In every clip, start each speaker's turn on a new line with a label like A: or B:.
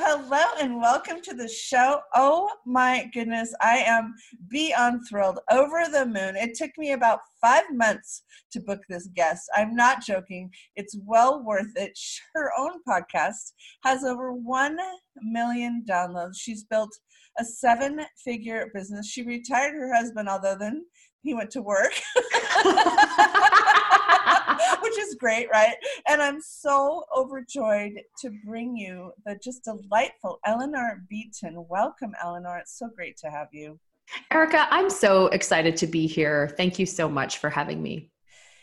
A: hello, and welcome to the show. Oh my goodness, I am beyond thrilled, over the moon. It took me about five months to book this guest. I'm not joking, it's well worth it. Her own podcast has over 1 million downloads. She's built a seven figure business. She retired her husband, although then he went to work. which is great, right? And I'm so overjoyed to bring you the just delightful Eleanor Beaton. Welcome, Eleanor. It's so great to have you.
B: Erica, I'm so excited to be here. Thank you so much for having me.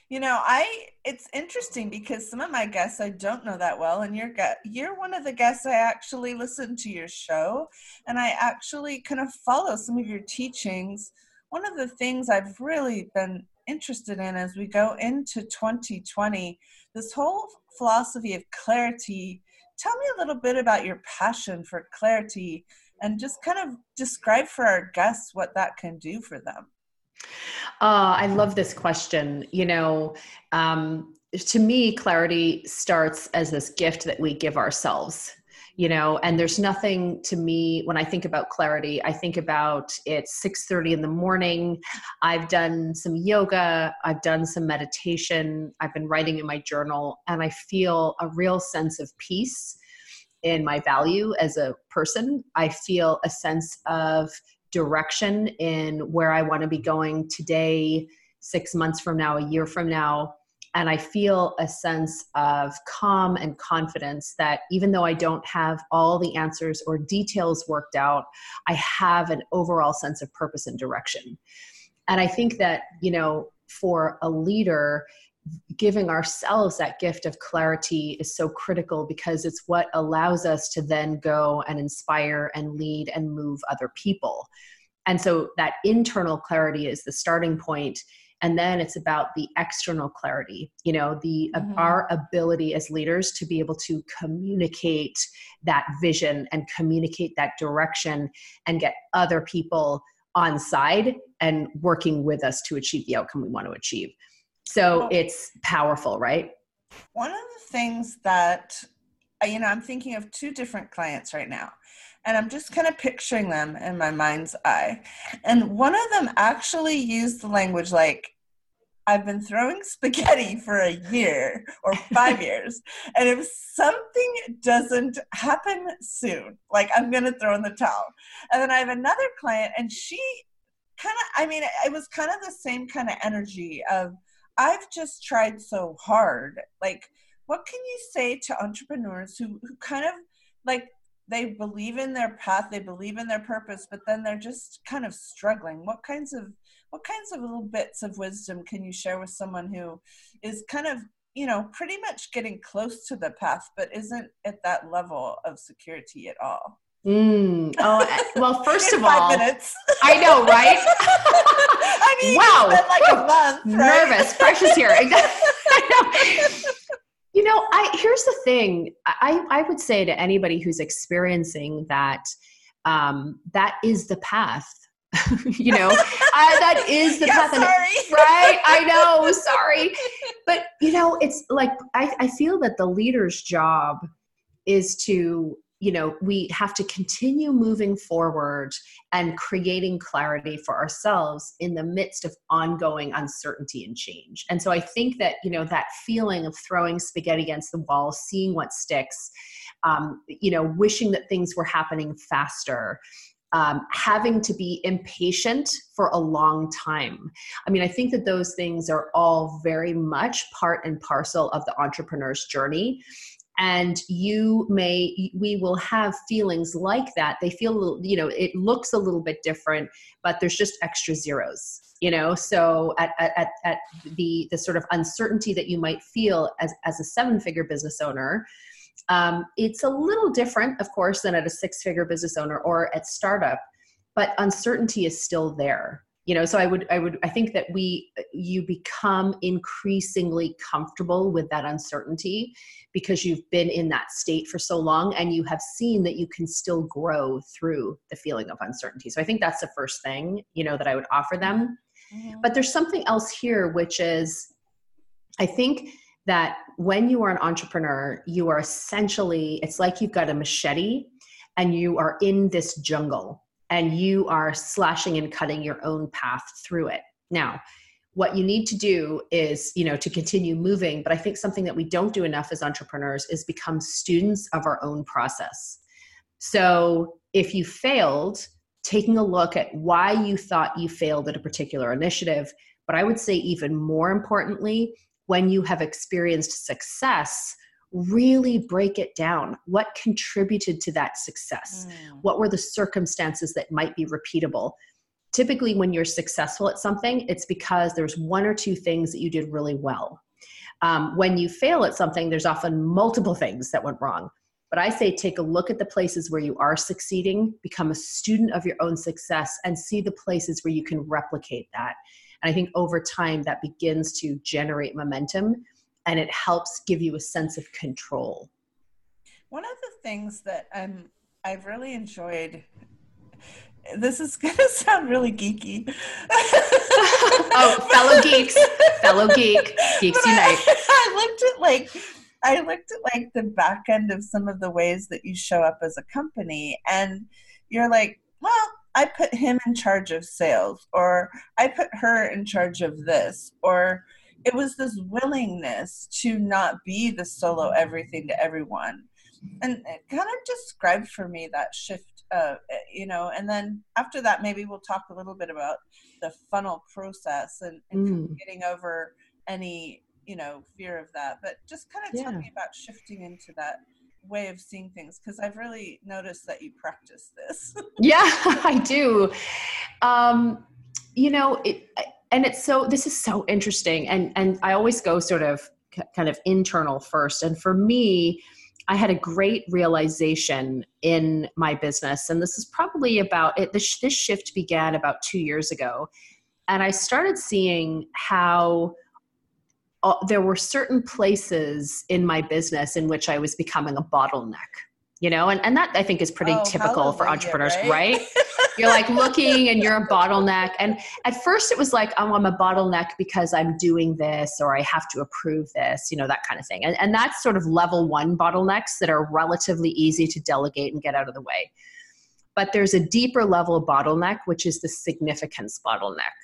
A: You know, I it's interesting because some of my guests I don't know that well, and you're you're one of the guests I actually listen to your show, and I actually kind of follow some of your teachings. One of the things I've really been interested in as we go into 2020 this whole philosophy of clarity tell me a little bit about your passion for clarity and just kind of describe for our guests what that can do for them.
B: Uh, i love this question. You know um, to me clarity starts as this gift that we give ourselves you know and there's nothing to me when i think about clarity i think about it's 6.30 in the morning. I've done some yoga i've done some meditation i've been writing in my journal and i feel a real sense of peace in my value as a person. I feel a sense of direction in where i want to be going today six months from now a year from now and I feel a sense of calm and confidence that even though I don't have all the answers or details worked out, I have an overall sense of purpose and direction. And I think that, you know, for a leader, giving ourselves that gift of clarity is so critical because it's what allows us to then go and inspire and lead and move other people. And so that internal clarity is the starting point and then it's about the external clarity you know the uh, mm-hmm. our ability as leaders to be able to communicate that vision and communicate that direction and get other people on side and working with us to achieve the outcome we want to achieve. So it's powerful right?
A: One of the things that uh, you know i'm thinking of two different clients right now and I'm just kind of picturing them in my mind's eye. And one of them actually used the language like, I've been throwing spaghetti for a year or five years. And if something doesn't happen soon, like I'm going to throw in the towel. And then I have another client, and she kind of, I mean, it was kind of the same kind of energy of, I've just tried so hard. Like, what can you say to entrepreneurs who, who kind of like they believe in their path, they believe in their purpose, but then they're just kind of struggling. What kinds of what kinds of little bits of wisdom can you share with someone who is kind of you know pretty much getting close to the path but isn't at that level of security at all
B: Mm. Oh, eh, well, first of
A: all,
B: minutes. I know, right?
A: I mean, wow. like a month,
B: right? Nervous. Precious here. You know, I here's the thing. I I would say to anybody who's experiencing that, um, that is the path. you know, I, that is the
A: yeah,
B: path.
A: Sorry.
B: right? I know. Sorry, but you know, it's like I, I feel that the leader's job is to you know we have to continue moving forward and creating clarity for ourselves in the midst of ongoing uncertainty and change and so i think that you know that feeling of throwing spaghetti against the wall seeing what sticks um, you know wishing that things were happening faster um, having to be impatient for a long time. I mean, I think that those things are all very much part and parcel of the entrepreneur's journey and you may we will have feelings like that. They feel you know it looks a little bit different but there's just extra zeros you know? So at, at, at the the sort of uncertainty that you might feel as as a seven figure business owner um, it's a little different of course than at a six figure business owner or at startup but uncertainty is still there you know so i would i would i think that we you become increasingly comfortable with that uncertainty because you've been in that state for so long and you have seen that you can still grow through the feeling of uncertainty. So i think that's the first thing you know that i would offer them. Mm-hmm. but there's something else here which is i think that when you are an entrepreneur you are essentially it's like you've got a machete and you are in this jungle and you are slashing and cutting your own path through it. Now, what you need to do is, you know, to continue moving, but I think something that we don't do enough as entrepreneurs is become students of our own process. So, if you failed, taking a look at why you thought you failed at a particular initiative, but I would say even more importantly, when you have experienced success, really break it down. What contributed to that success? Mm. What were the circumstances that might be repeatable? Typically, when you're successful at something, it's because there's one or two things that you did really well. Um, when you fail at something, there's often multiple things that went wrong. But I say take a look at the places where you are succeeding, become a student of your own success, and see the places where you can replicate that. And I think over time that begins to generate momentum and it helps give you a sense of control.
A: One of the things that um, I've really enjoyed this is going to sound really geeky.
B: oh, fellow geeks, fellow geek, geeks but unite.
A: I, I looked at like I looked at like the back end of some of the ways that you show up as a company, and you're like, well, I put him in charge of sales, or I put her in charge of this, or it was this willingness to not be the solo everything to everyone and it kind of described for me that shift uh, you know and then after that maybe we'll talk a little bit about the funnel process and, and mm. getting over any you know fear of that but just kind of yeah. tell me about shifting into that way of seeing things because i've really noticed that you practice this
B: yeah i do um you know it and it's so this is so interesting. And and i always go sort of kind of internal first. And for me i had a great realization in my business. And this is probably about it this, this shift began about two years ago. And i started seeing how uh, there were certain places in my business in which i was becoming a bottleneck you know? And, and that i think is pretty oh, typical for entrepreneurs right, right? you're like looking and you're a bottleneck. And at first it was like oh i'm a bottleneck because i'm doing this or i have to approve this you know that kind of thing. And, and that's sort of level one bottlenecks that are relatively easy to delegate and get out of the way. But there's a deeper level bottleneck which is the significance bottleneck.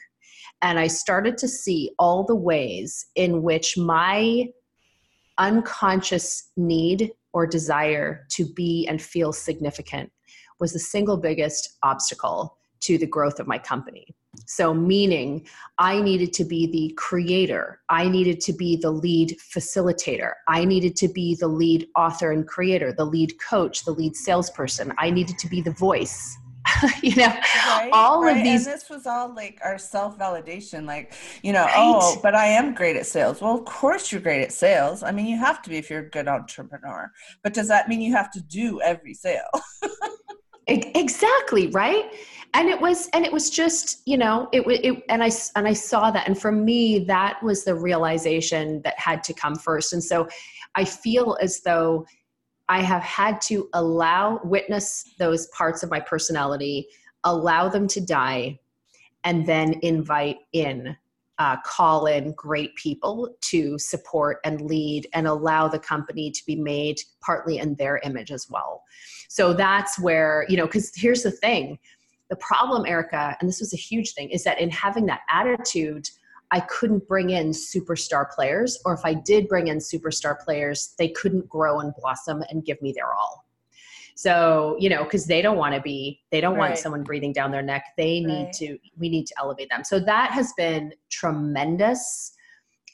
B: And i started to see all the ways in which my unconscious need or desire to be and feel significant was the single biggest obstacle to the growth of my company. So, meaning I needed to be the creator, I needed to be the lead facilitator, I needed to be the lead author and creator, the lead coach, the lead salesperson, I needed to be the voice. you know, right, all right. of these.
A: And this was all like our self validation, like, you know, right. oh, but I am great at sales. Well, of course you're great at sales. I mean, you have to be if you're a good entrepreneur. But does that mean you have to do every sale?
B: exactly, right? And it was, and it was just, you know, it, it, and I, and I saw that. And for me, that was the realization that had to come first. And so I feel as though I have had to allow, witness those parts of my personality, allow them to die, and then invite in, uh, call in great people to support and lead and allow the company to be made partly in their image as well. So that's where, you know, because here's the thing the problem, Erica, and this was a huge thing, is that in having that attitude, I couldn't bring in superstar players, or if I did bring in superstar players, they couldn't grow and blossom and give me their all. So, you know, because they don't want to be, they don't right. want someone breathing down their neck. They need right. to, we need to elevate them. So that has been tremendous.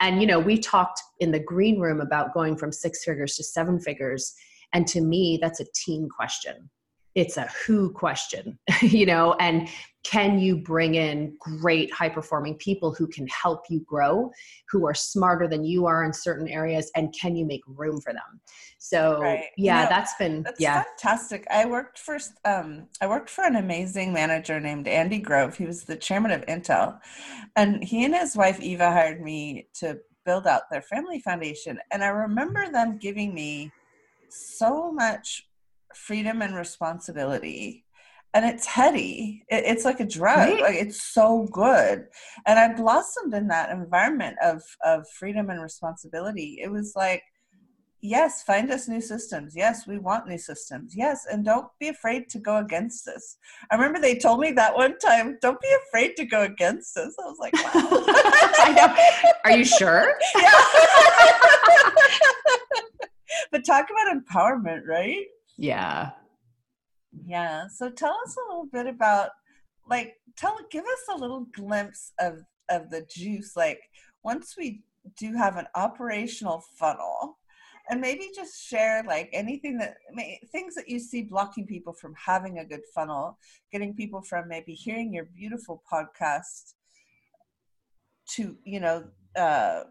B: And, you know, we talked in the green room about going from six figures to seven figures. And to me, that's a team question. It's a who question you know and can you bring in great high performing people who can help you grow who are smarter than you are in certain areas and can you make room for them? So right. yeah you know, that's been
A: that's
B: yeah.
A: fantastic. I worked for um i worked for an amazing manager named andy grove. He was the chairman of intel. And he and his wife eva hired me to build out their family foundation. And i remember them giving me so much freedom and responsibility and it's heady it, it's like a drug right? like it's so good and i blossomed in that environment of of freedom and responsibility it was like yes, find us new systems. Yes, we want new systems. Yes, and don't be afraid to go against us. I remember they told me that one time, don't be afraid to go against us. I was like, wow.
B: Are you sure? Yeah.
A: but talk about empowerment, right?
B: Yeah.
A: Yeah. So tell us a little bit about like tell give us a little glimpse of of the juice like once we do have an operational funnel and maybe just share like anything that things that you see blocking people from having a good funnel getting people from maybe hearing your beautiful podcast to you know uh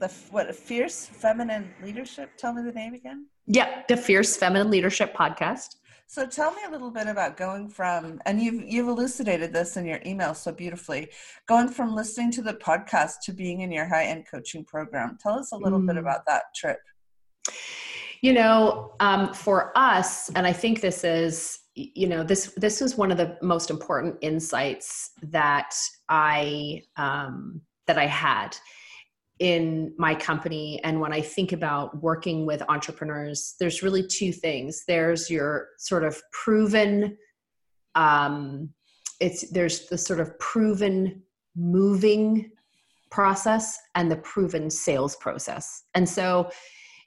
A: the what fierce feminine leadership tell me the name again
B: yeah the fierce feminine leadership podcast
A: so tell me a little bit about going from, and you've you've elucidated this in your email so beautifully, going from listening to the podcast to being in your high end coaching program. Tell us a little mm. bit about that trip.
B: You know, um, for us, and I think this is, you know, this this was one of the most important insights that I um, that I had in my company and when i think about working with entrepreneurs there's really two things. There's your sort of proven um, it's there's the sort of proven moving process and the proven sales process. And so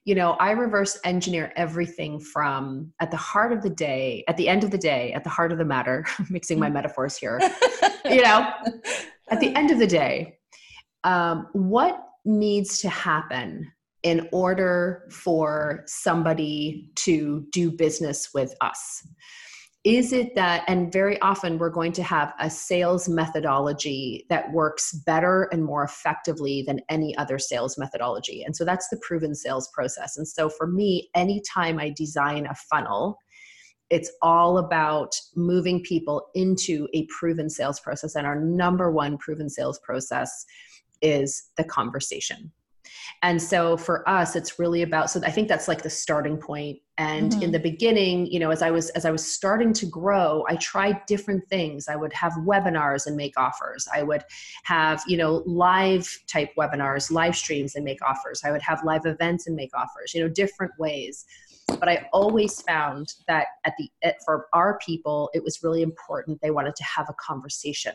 B: you know i reverse engineer everything from at the heart of the day at the end of the day at the heart of the matter mixing my metaphors here you know at the end of the day um, what needs to happen in order for somebody to do business with us? Is it that, and very often we're going to have a sales methodology that works better and more effectively than any other sales methodology. And so that's the proven sales process. And so for me, anytime I design a funnel, it's all about moving people into a proven sales process. And our number one proven sales process is the conversation. And so for us, it's really about, so I think that's like the starting point. And mm-hmm. in the beginning, you know, as I was, as I was starting to grow, I tried different things. I would have webinars and make offers. I would have, you know, live type webinars, live streams and make offers. I would have live events and make offers, you know, different ways but i always found that at the for our people it was really important they wanted to have a conversation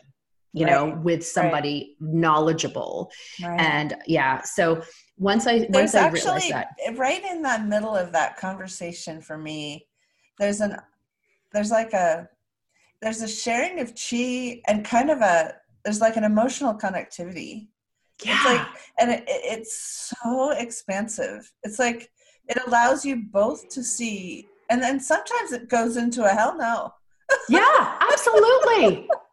B: you right. know with somebody right. knowledgeable right. and yeah so once i there's once i actually, realized that
A: right in the middle of that conversation for me there's an there's like a there's a sharing of chi and kind of a there's like an emotional connectivity yeah. it's like and it, it's so expansive it's like it allows you both to see and then sometimes it goes into a hell no
B: yeah absolutely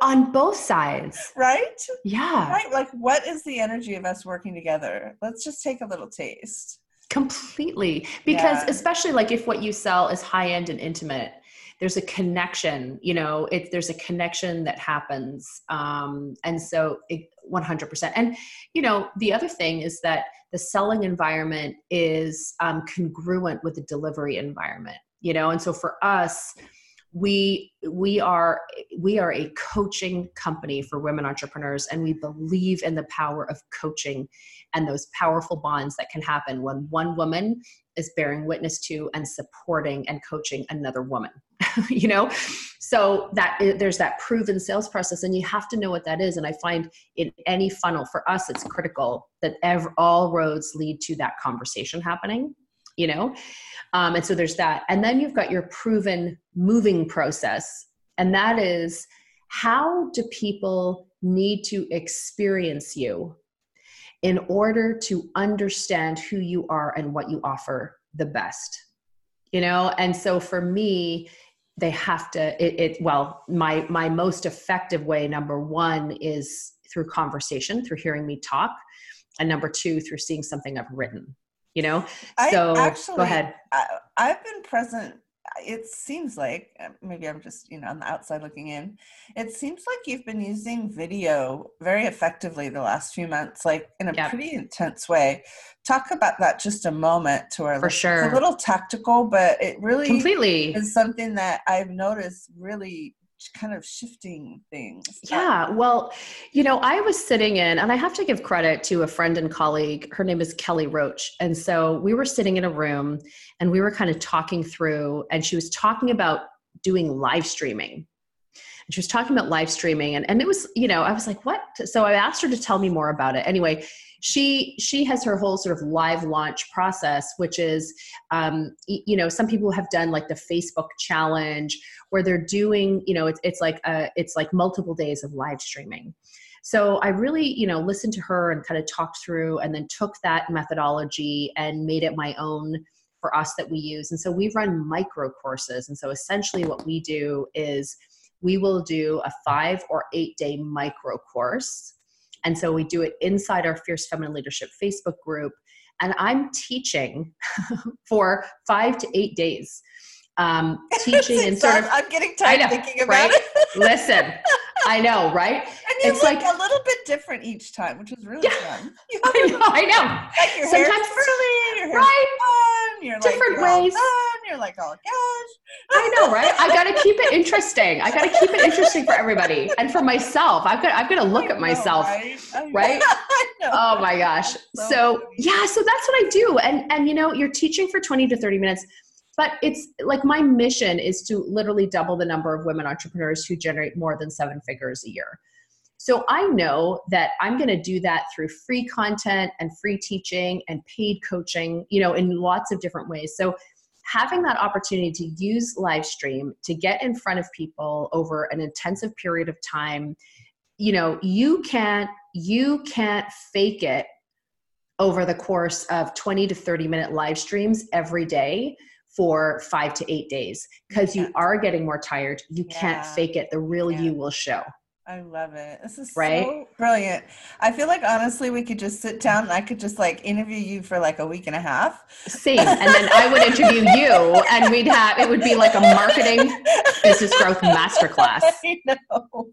B: on both sides.
A: Right?
B: Yeah.
A: Right? Like what is the energy of us working together? Let's just take a little taste.
B: Completely. Because yeah. especially like if what you sell is high end and intimate there's a connection you know it, there's a connection that happens um, and so it, 100% and you know the other thing is that the selling environment is um, congruent with the delivery environment you know? And so for us we we are we are a coaching company for women entrepreneurs and we believe in the power of coaching and those powerful bonds that can happen when one woman is bearing witness to and supporting and coaching another woman you know? So that eh, there's that proven sales process and you have to know what that is and i find in any funnel for us it's critical that ever, all roads lead to that conversation happening you know? Um, and so there's that. And then you've got your proven moving process and that is how do people need to experience you in order to understand who you are and what you offer the best? You know? And so for me they have to it, it well my my most effective way number one is through conversation through hearing me talk and number two through seeing something i've written you know? So I actually, go ahead.
A: I, i've been present it seems like uh, maybe i'm just you know on the outside looking in it seems like you've been using video very effectively the last few months like in a yep. pretty intense way. Talk about that just a moment to our
B: for sure
A: a little tactical but it really
B: completely.
A: is something that i've noticed really kind of shifting things.
B: Yeah, well, you know, I was sitting in, and I have to give credit to a friend and colleague. Her name is Kelly Roach. And so we were sitting in a room and we were kind of talking through, and she was talking about doing live streaming. And she was talking about live streaming, and, and it was, you know, I was like, what? So I asked her to tell me more about it. Anyway, she she has her whole sort of live launch process which is um, you know some people have done like the facebook challenge where they're doing you know it's, it's like a, it's like multiple days of live streaming. So i really you know listened to her and kind of talked through and then took that methodology and made it my own for us that we use. And so we run micro courses. And so essentially what we do is we will do a five or eight day micro course and so we do it inside our Fierce Feminine Leadership Facebook group. And I'm teaching for five to eight days. Um, teaching and sort of.
A: I'm getting tired know, thinking about right?
B: it. Listen, I know, right?
A: And you it's look like a little bit different each time, which is really yeah, fun.
B: I know, I know.
A: Like your Sometimes, hair's curly, your hair's right? fun, you're
B: different
A: like,
B: ways.
A: You're like, oh gosh.
B: I know, right? I got to keep it interesting. I got to keep it interesting for everybody and for myself. I've got, I've got to look know, at myself, right? right? oh my gosh. So, so yeah, so that's what I do. And and you know, you're teaching for 20 to 30 minutes but it's like my mission is to literally double the number of women entrepreneurs who generate more than seven figures a year. So I know that I'm going to do that through free content and free teaching and paid coaching, you know, in lots of different ways. So having that opportunity to use live stream to get in front of people over an intensive period of time you know you can't you can't fake it over the course of 20 to 30 minute live streams every day for five to eight days. Because you are getting more tired. You yeah. can't fake it. The real yeah. you will show
A: I love it. This is right? so brilliant. I feel like honestly, we could just sit down and I could just like interview you for like a week and a half.
B: Same. And then I would interview you and we'd have, it would be like a marketing business growth masterclass. I know.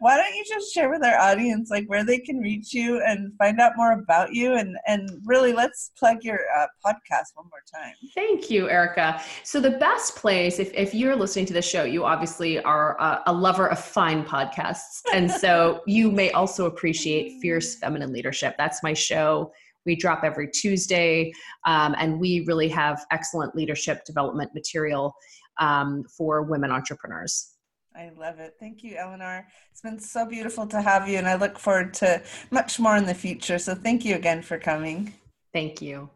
A: Why don't you just share with our audience like where they can reach you and find out more about you? And, and really let's plug your uh, podcast one more time.
B: Thank you, Erica. So the best place, if, if you're listening to the show, you obviously are a, a lover of fine podcasts and so you may also appreciate Fierce Feminine Leadership. That's my show. We drop every Tuesday, um, and we really have excellent leadership development material um, for women entrepreneurs.
A: I love it. Thank you, Eleanor. It's been so beautiful to have you, and I look forward to much more in the future. So, thank you again for coming.
B: Thank you.